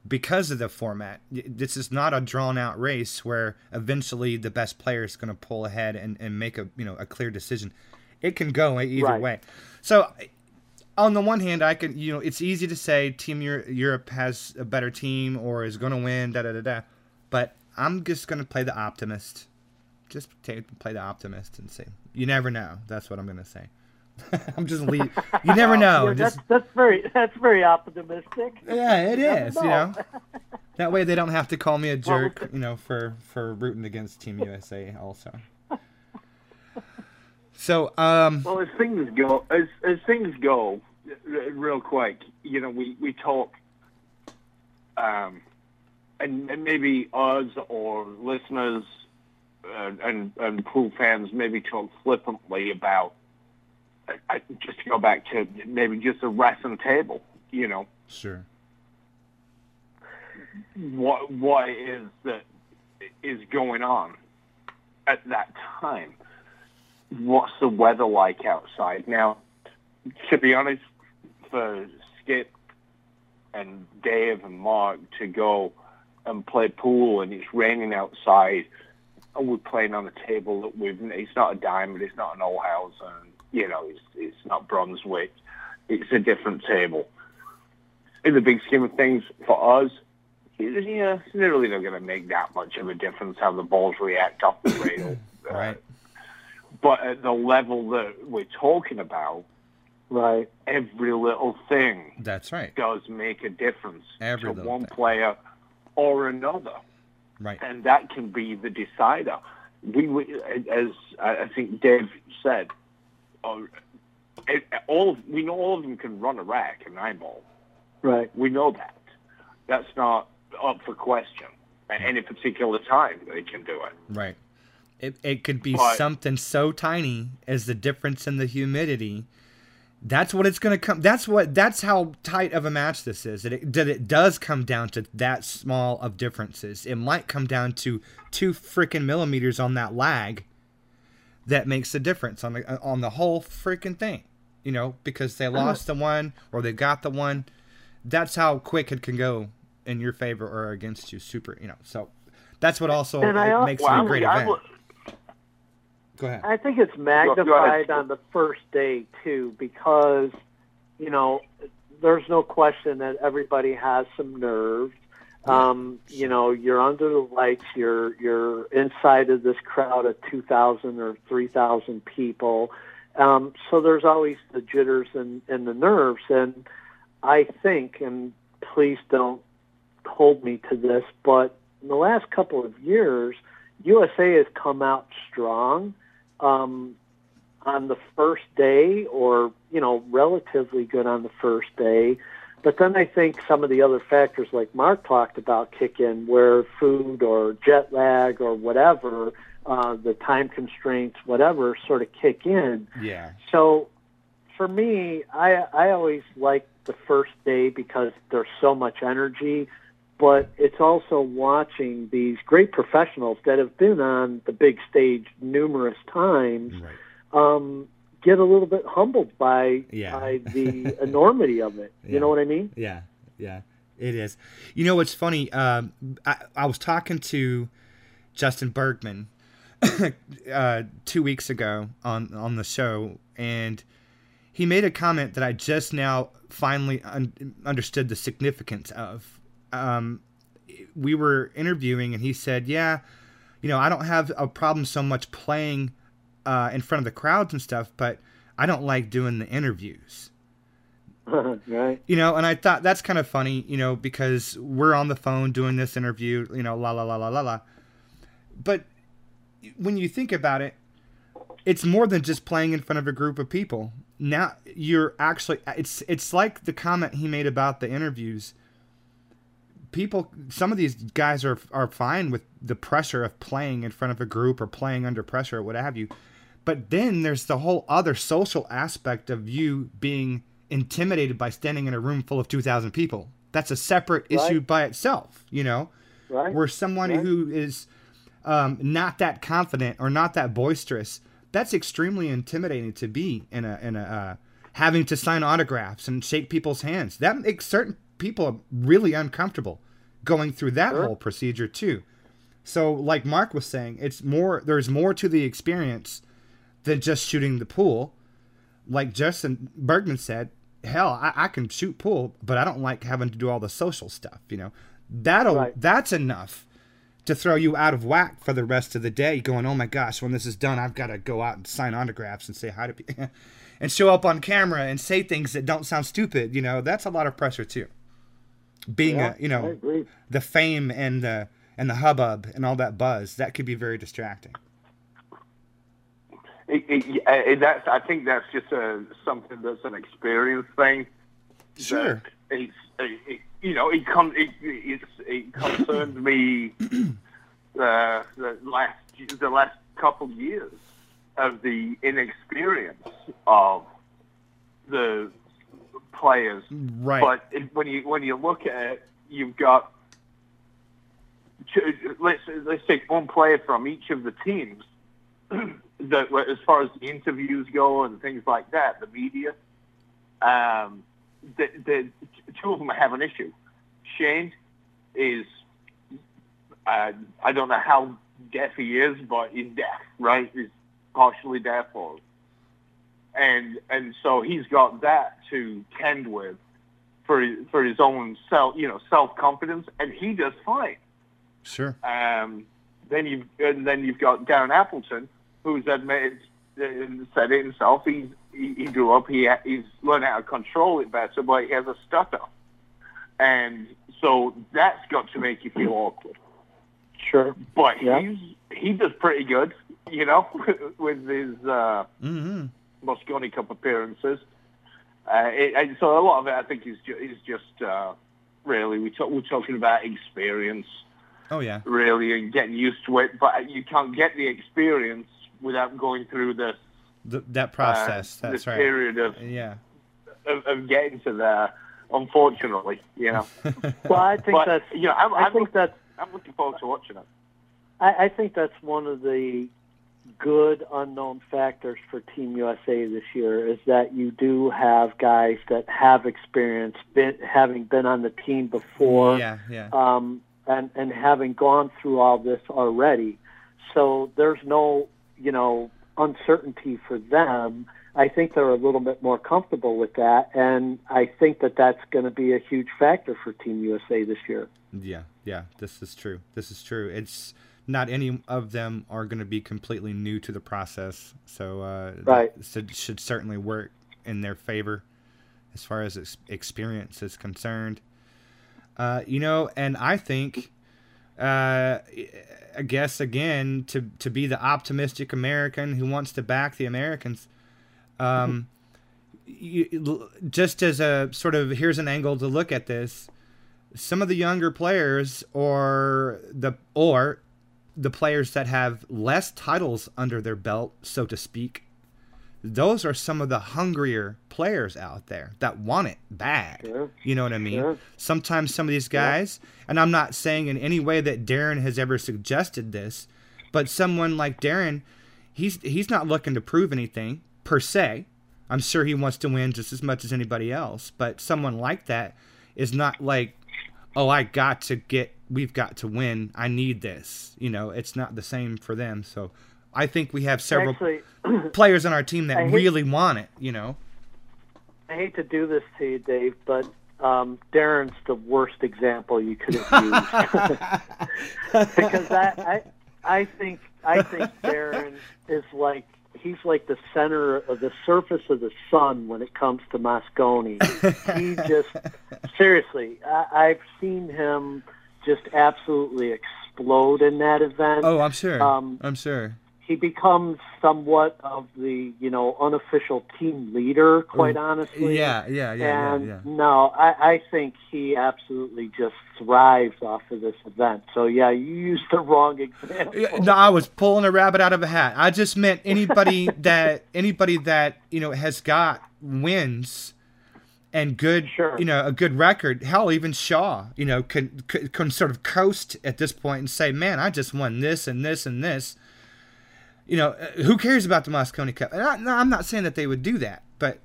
because of the format. This is not a drawn out race where eventually the best player is going to pull ahead and, and make a you know a clear decision. It can go either Right. way. So on the one hand, I can you know it's easy to say Team Europe has a better team or is going to win da da da da, but I'm just going to play the optimist. Just take, play the optimist and say you never know. That's what I'm going to say. I'm just leave. You never know. Yeah, Just- that's that's very that's very optimistic. yeah, it never is. You know. know, that way they don't have to call me a jerk. with You know, for for rooting against Team USA also. So, um, Well, as things go, as as things go, r- real quick, you know, we we talk, um, and, and maybe us or listeners uh, and and pool fans maybe talk flippantly about. I, I, just to go back to maybe just a Rasson table, you know, sure. what what is that is going on at that time. What's the weather like outside now? To be honest, for Skip and Dave and Mark to go and play pool and it's raining outside and we're playing on a table that we've it's not a diamond, it's not an old house and you know, it's it's not Brunswick. It's a different table. In the big scheme of things, for us, yeah, it's really not going to make that much of a difference how the balls react off the rail. Uh, Right. But at the level that we're talking about, Right. every little thing That's right. does make a difference Every to little one thing. player or another, Right. and that can be the decider. We, we as I think Dave said, uh, all of, we know all of them can run a rack and eyeball. Right. We know that. That's not up for question. At any particular time, they can do it. Right. It, it could be But- something so tiny as the difference in the humidity. That's what it's going to come. That's what. That's how tight of a match this is. That it, that it does come down to that small of differences. It might come down to two freaking millimeters on that lag. That makes a difference on the on the whole freaking thing. You know, because they lost the one or they got the one. That's how quick it can go in your favor or against you. Super. You know. So that's what also I makes it a great I event. Go ahead. I think it's magnified on the first day too, because you know there's no question that everybody has some nerves. Um, you know, you're under the lights. You're you're inside of this crowd of two thousand or three thousand people. Um, so there's always the jitters and, and the nerves. And I think, and please don't hold me to this, but in the last couple of years, USA has come out strong um, on the first day, or you know, relatively good on the first day. But then I think some of the other factors, like Mark talked about, kick in, where food or jet lag or whatever, uh, the time constraints, whatever, sort of kick in. Yeah. So for me, I I always like the first day because there's so much energy, but it's also watching these great professionals that have been on the big stage numerous times Right. um, get a little bit humbled by Yeah. by the enormity of it. You Yeah. know what I mean? Yeah. Yeah. It is. You know what's funny? Um, I, I was talking to Justin Bergman uh, two weeks ago on on the show, and he made a comment that I just now finally un- understood the significance of. Um, we were interviewing, and he said, "Yeah, you know, I don't have a problem so much playing uh, in front of the crowds and stuff, but I don't like doing the interviews." right. you know and i thought that's kind of funny you know because we're on the phone doing this interview you know la la la la la la but when you think about it it's more than just playing in front of a group of people now you're actually it's it's like the comment he made about the interviews people some of these guys are are fine with the pressure of playing in front of a group or playing under pressure or what have you but then there's the whole other social aspect of you being intimidated by standing in a room full of 2,000 people. That's a separate issue by itself, you know? Right. Where someone Right. who is um, not that confident or not that boisterous, that's extremely intimidating to be in a, in a, uh, having to sign autographs and shake people's hands. That makes certain people are really uncomfortable going through that Sure. whole procedure too. So, like Mark was saying, it's more. There's more to the experience than just shooting the pool. Like Justin Bergman said, hell, I, I can shoot pool, but I don't like having to do all the social stuff. You know, that'll Right. that's enough to throw you out of whack for the rest of the day. Going, oh my gosh, when this is done, I've got to go out and sign autographs and say hi to people, and show up on camera and say things that don't sound stupid. You know, that's a lot of pressure too. Being Yeah, a, you know, the fame and the and the hubbub and all that buzz that could be very distracting. It, it, uh, that's, I think that's just a, something that's an experience thing. Sure. It's, it, it, you know, it, con- it, it's, it concerned me uh, the last the last couple years of the inexperience of the players. Right. But it, when you when you look at it, you've got let's let's take one player from each of the teams. that as far as the interviews go and things like that, the media, um, the, the two of them have an issue. Shane is uh, I don't know how deaf he is, but he's deaf, right? He's partially deaf, or and and so he's got that to tend with for for his own self, you know, self confidence, and he does fine. Sure. Um, then you've and then you've got Darren Appleton, who's admitted uh, said it himself. He's he, he grew up. He he's learned how to control it better, but he has a stutter, and so that's got to make you feel awkward. Sure. But Yeah. he's he does pretty good, you know, with his uh, Mm-hmm. Mosconi Cup appearances. Uh, it, and so a lot of it, I think, is ju- is just uh, really we talk, we're talking about experience, Oh yeah. really, and getting used to it. But you can't get the experience without going through this Th- that uh, process. this That's right. period of, Yeah. of of getting to there. Unfortunately, you know. Well, I think but that's. you know, I'm, I I'm, think look- that's. I'm looking forward to watching it. I, I think that's one of the good unknown factors for Team USA this year is that you do have guys that have experience, been, having been on the team before, yeah. Yeah. um, and and having gone through all this already. So there's no, you know, uncertainty for them. I think they're a little bit more comfortable with that, and I think that that's going to be a huge factor for Team USA this year. Yeah, yeah, this is true. This is true. It's not any of them are going to be completely new to the process, so uh, Right. should, should certainly work in their favor as far as ex- experience is concerned. Uh, you know, and I think, uh, I guess again to to be the optimistic American who wants to back the Americans. Um, you, just as a sort of here's an angle to look at this some of the younger players or the or the players that have less titles under their belt, so to speak, those are some of the hungrier players out there that want it bad. You know what I mean? Sometimes some of these guys, and I'm not saying in any way that Darren has ever suggested this, but someone like Darren, he's he's not looking to prove anything per se. I'm sure he wants to win just as much as anybody else, but someone like that is not like, oh, I got to get, we've got to win. I need this. You know, it's not the same for them. So I think we have several Actually, players on our team that hate- really want it. You know. I hate to do this to you, Dave, but um, Darren's the worst example you could have used because I, I, I think I think Darren is like he's like the center of the surface of the sun when it comes to Mosconi. he just seriously, I, I've seen him just absolutely explode in that event. Oh, I'm sure. Um, I'm sure. he becomes somewhat of the you know unofficial team leader. Quite honestly, Yeah, yeah, yeah, and yeah, yeah. no, I, I think he absolutely just thrives off of this event. So yeah, you used the wrong example. No, I was pulling a rabbit out of a hat. I just meant anybody that anybody that you know has got wins and good, Sure. you know, a good record. Hell, even Shaw, you know, can, can can sort of coast at this point and say, "Man, I just won this and this and this." You know, uh, who cares about the Mosconi Cup? And I, no, I'm not saying that they would do that, but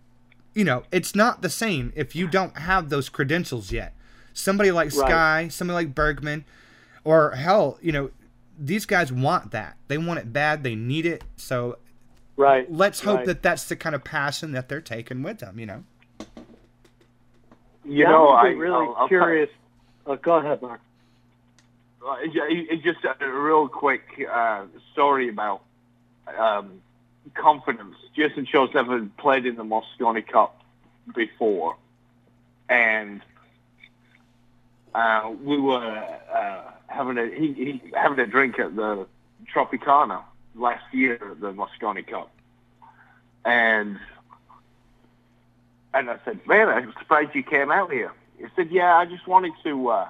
you know, it's not the same if you don't have those credentials yet. Somebody like Right. Sky, somebody like Bergman, or hell, you know, these guys want that. They want it bad. They need it. So Right. let's hope right. that that's the kind of passion that they're taking with them. You know. You That know, I be really I'll, I'll curious. Oh, go ahead, Mark. Uh, It's just a real quick uh, story about um, confidence. Jayson Shaw's never played in the Mosconi Cup before, and uh, we were uh, having a he, he having a drink at the Tropicana last year at the Mosconi Cup, and and I said, "Man, I'm surprised you came out here." He said, "Yeah, I just wanted to." Uh,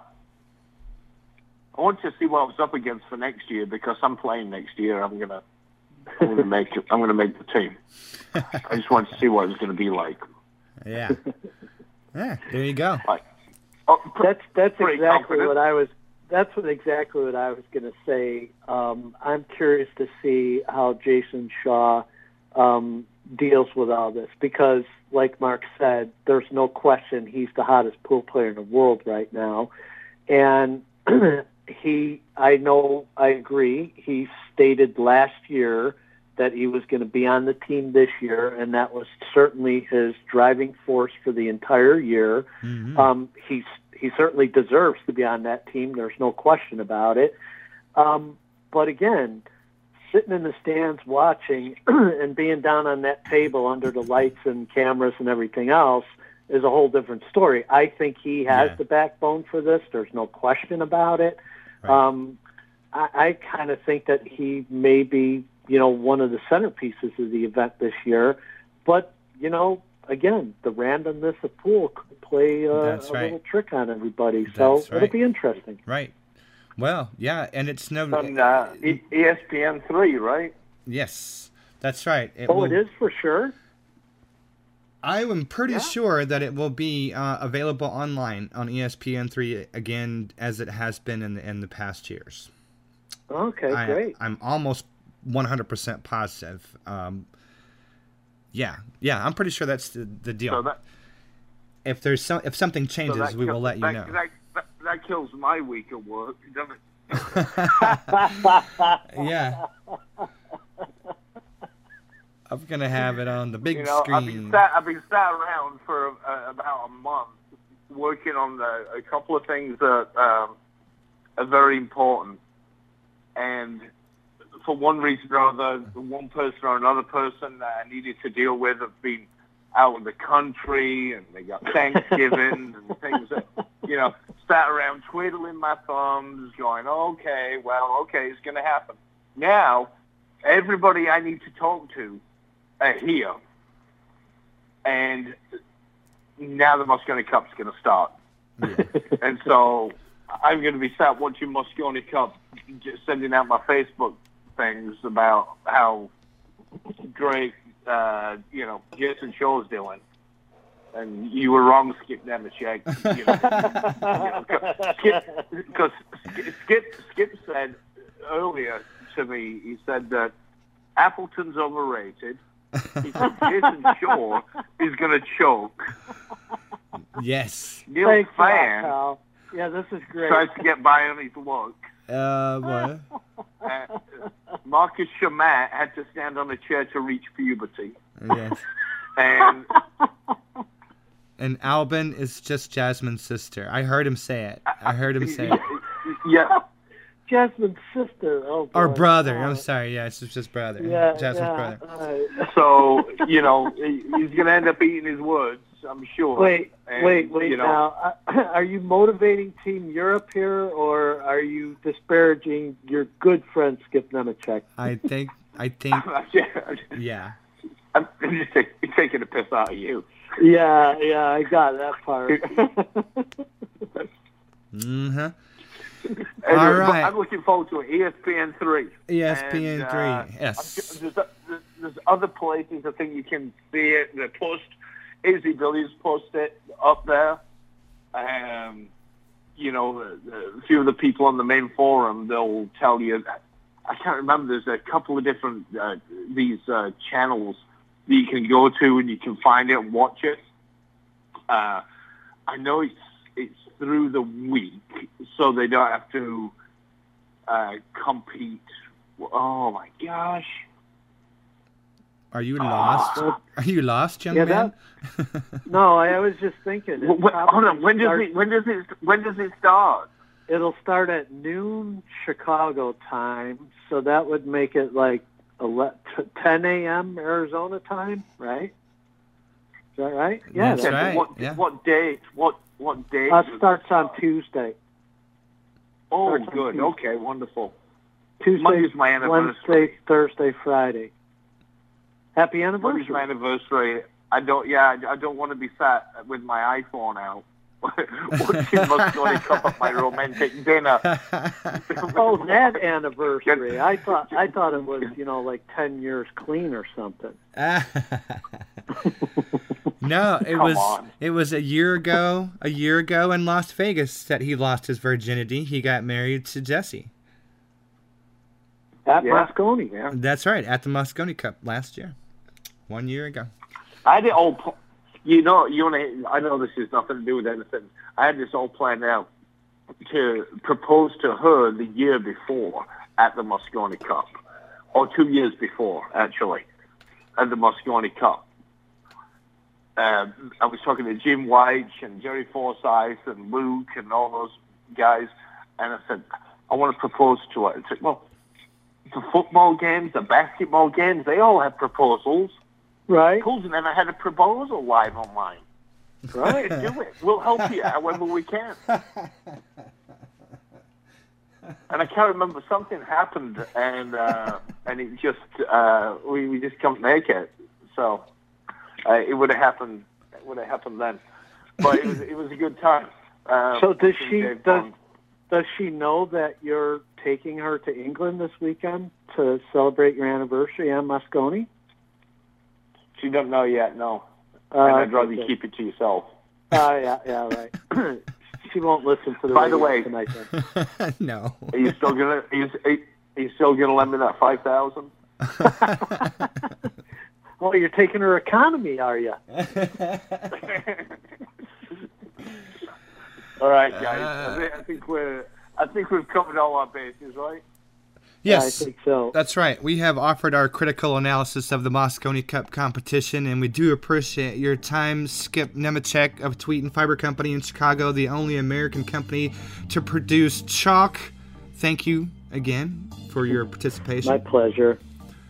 I want to see what I was up against for next year because I'm playing next year. I'm gonna, I'm gonna make it. I'm gonna make the team. I just wanted to see what it was gonna be like. Yeah. yeah. There you go. Oh, pr- That's that's exactly confident. what I was. That's what exactly what I was going to say. Um, I'm curious to see how Jayson Shaw um, deals with all this because, like Mark said, there's no question he's the hottest pool player in the world right now, and he. I know. I agree. He stated last year that he was going to be on the team this year, and that was certainly his driving force for the entire year. Mhm. Um, he's he certainly deserves to be on that team. There's no question about it. Um, but again, sitting in the stands watching and being down on that table under the lights and cameras and everything else is a whole different story. I think he has Yeah. the backbone for this. There's no question about it. Right. Um, I, I kind of think that he may be, you know, one of the centerpieces of the event this year. But you know, again, the randomness of pool could play uh, a right. little trick on everybody. So That's it'll right. be interesting. Right. Well, yeah, and it's no. on uh, ESPN three, right? yes, that's right. It Oh, will- it is for sure. I am pretty Yeah. sure that it will be uh, available online on E ESPN3 again, as it has been in the in the past years. Okay, I, great. I'm almost 100% positive. Um, yeah, yeah, I'm pretty sure that's the, the deal. So that if there's some, if something so changes, that we will let you that, know. That, kills my week of work, doesn't it? yeah. I'm gonna have it on the big You know, I've been screen. sat, I've been sat around for uh, about a month working on the, a couple of things that um, are very important, and for one reason or other, one person or another person that I needed to deal with have been out of the country, and they got Thanksgiving and things that you know sat around twiddling my thumbs, going, "Okay, well, okay, it's going to happen." Now, everybody I need to talk to are here, and now the Mosconi Cup's going to start, and so I'm going to be sat watching Mosconi Cup, just sending out my Facebook things about how great, uh, you know, Jayson Shaw's doing. And you were wrong, Skip Nemechek. You know, Skip, because Skip, Skip said earlier to me, he said that Appleton's overrated. He said Jayson Shaw is going to choke. yes. Neil Thanks a lot, Fan pal. Yeah, this is great. tries to get by on his look. Uh, what? Uh, Marcus Chamat had to stand on a chair to reach puberty. yes. And And Albin is just Jasmin's sister. I heard him say it. I heard him say it. yeah, Jasmin's sister. Oh, Or brother. Oh, I'm sorry. Yeah, it's just brother. Yeah, Jasmin's yeah. brother. all right. so you know he's going to end up eating his words, I'm sure. Wait, And, wait, wait. you know, now, uh, are you motivating Team Europe here, or are you disparaging your good friend Skip Nemechek? I think I think, yeah. I'm just taking a piss out of you. Yeah, yeah, I got that part. Mm-hmm. Anyway, All but right. I'm looking forward to. ESPN three. ESPN And, uh, three. Yes. There's, there's, there's other places I think you can see it. The post, AZBilliards post it up there. Um, you know, a few of the people on the main forum, they'll tell you. I can't remember. There's a couple of different uh, these uh, channels that you can go to and you can find it and watch it. Uh, I know it's it's through the week, so they don't have to uh, compete. Oh my gosh! Are you lost? Ah. Are you lost, young Yeah, man? no, I was just thinking. it Wh- wh- hold on. When does starts- it? When does it? When does it start? It'll start at noon Chicago time, so that would make it like ele- t- 10 a.m. Arizona time, right? Is that right? Yeah, That's that right, What, yeah. what date? What what date? uh, it starts on? Tuesday. Oh, starts good. Tuesday. Okay, wonderful. Tuesday, Monday's my anniversary. Wednesday, Thursday, Friday. Happy Monday's my anniversary. anniversary. I don't. Yeah, I, I don't want to be sat with my iPhone out watching Mosconi Cup up my romantic dinner. Oh, that anniversary. I thought I thought it was, you know, like 10 years clean or something. no, it Come was on. it was a year ago, a year ago in Las Vegas that he lost his virginity. He got married to Jesse. At Yeah. Mosconi. Yeah. That's right, at the Mosconi Cup last year, one year ago. I had it all. pl- You know, you want. I know this has nothing to do with anything. I had this all planned out to propose to her the year before at the Mosconi Cup, or two years before, actually, at the Mosconi Cup. Um, I was talking to Jim White and Jerry Forsyth and Luke and all those guys, and I said, I want to propose to her. I said, well, the football games, the basketball games, they all have proposals Right? proposal, and I had a proposal live online. Right. Do it. We'll help you however we can. And I can't remember something happened, and uh, and it just uh, we we just couldn't make it. So uh, it would have happened. It would have happened then. But it was it was a good time. Um, So does she- does- Bond. Does she know that you're taking her to England this weekend to celebrate your anniversary on Mosconi? She don't know yet. No, Uh, and I'd rather okay. you keep it to yourself. Uh, yeah, yeah, right. she won't listen to the By the way- tonight. Then. no. Are you still gonna? Are you, are you still gonna lend me that five thousand? Oh, you're taking her economy, are you? All right, guys. I, think, I think we're. I think we've covered all our bases, right? Yes. I think so. That's right. We have offered our critical analysis of the Mosconi Cup competition, and we do appreciate your time. Skip Nemechek of Tweeten Fiber Company in Chicago, the only American company to produce chalk. Thank you again for your participation. My pleasure.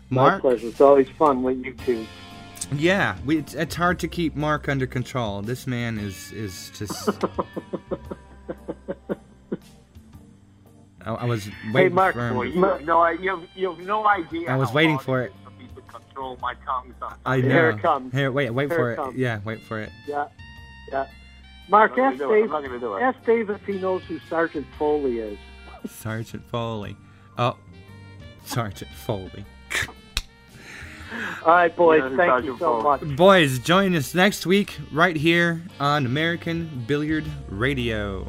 My Mark? pleasure. It's always fun with you two. Yeah, we, it's, it's hard to keep Mark under control. This man is is just. I, I was waiting Mark, for him. Well, you have no, you have, you have no idea. I was how waiting hard for is For me to control my tongue sometimes. I know. Here it comes. Here, wait, wait Here for it it. comes. Yeah, wait for it. Yeah, yeah. Mark, ask gonna do it. I'm Dave. not gonna do it. Ask Dave if he knows who Sergeant Foley is. Sergeant Foley. Oh, Sergeant Foley. All right, boys. Yeah, thank you so much. Boys, join us next week right here on American Billiard Radio.